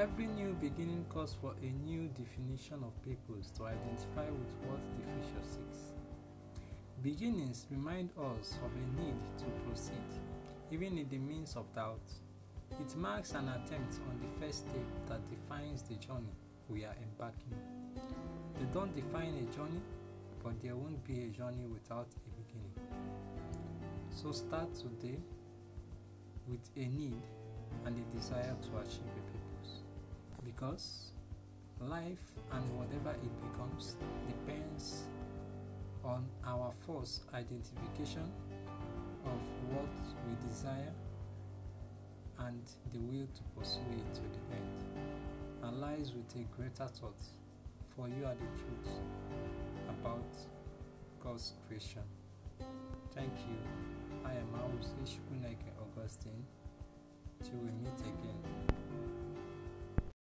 Every new beginning calls for a new definition of purpose to identify with what the future seeks. Beginnings remind us of a need to proceed, even in the midst of doubt. It marks an attempt on the first step that defines the journey we are embarking. They don't define a journey, but there won't be a journey without a beginning. So start today with a need and a desire to achieve purpose. Because life and whatever it becomes depends on our first identification of what we desire and the will to pursue it to the end, and lies with a greater thought, for you are the truth about God's creation. Thank you. I am Awuse Shukuneke Augustine. Till we meet again.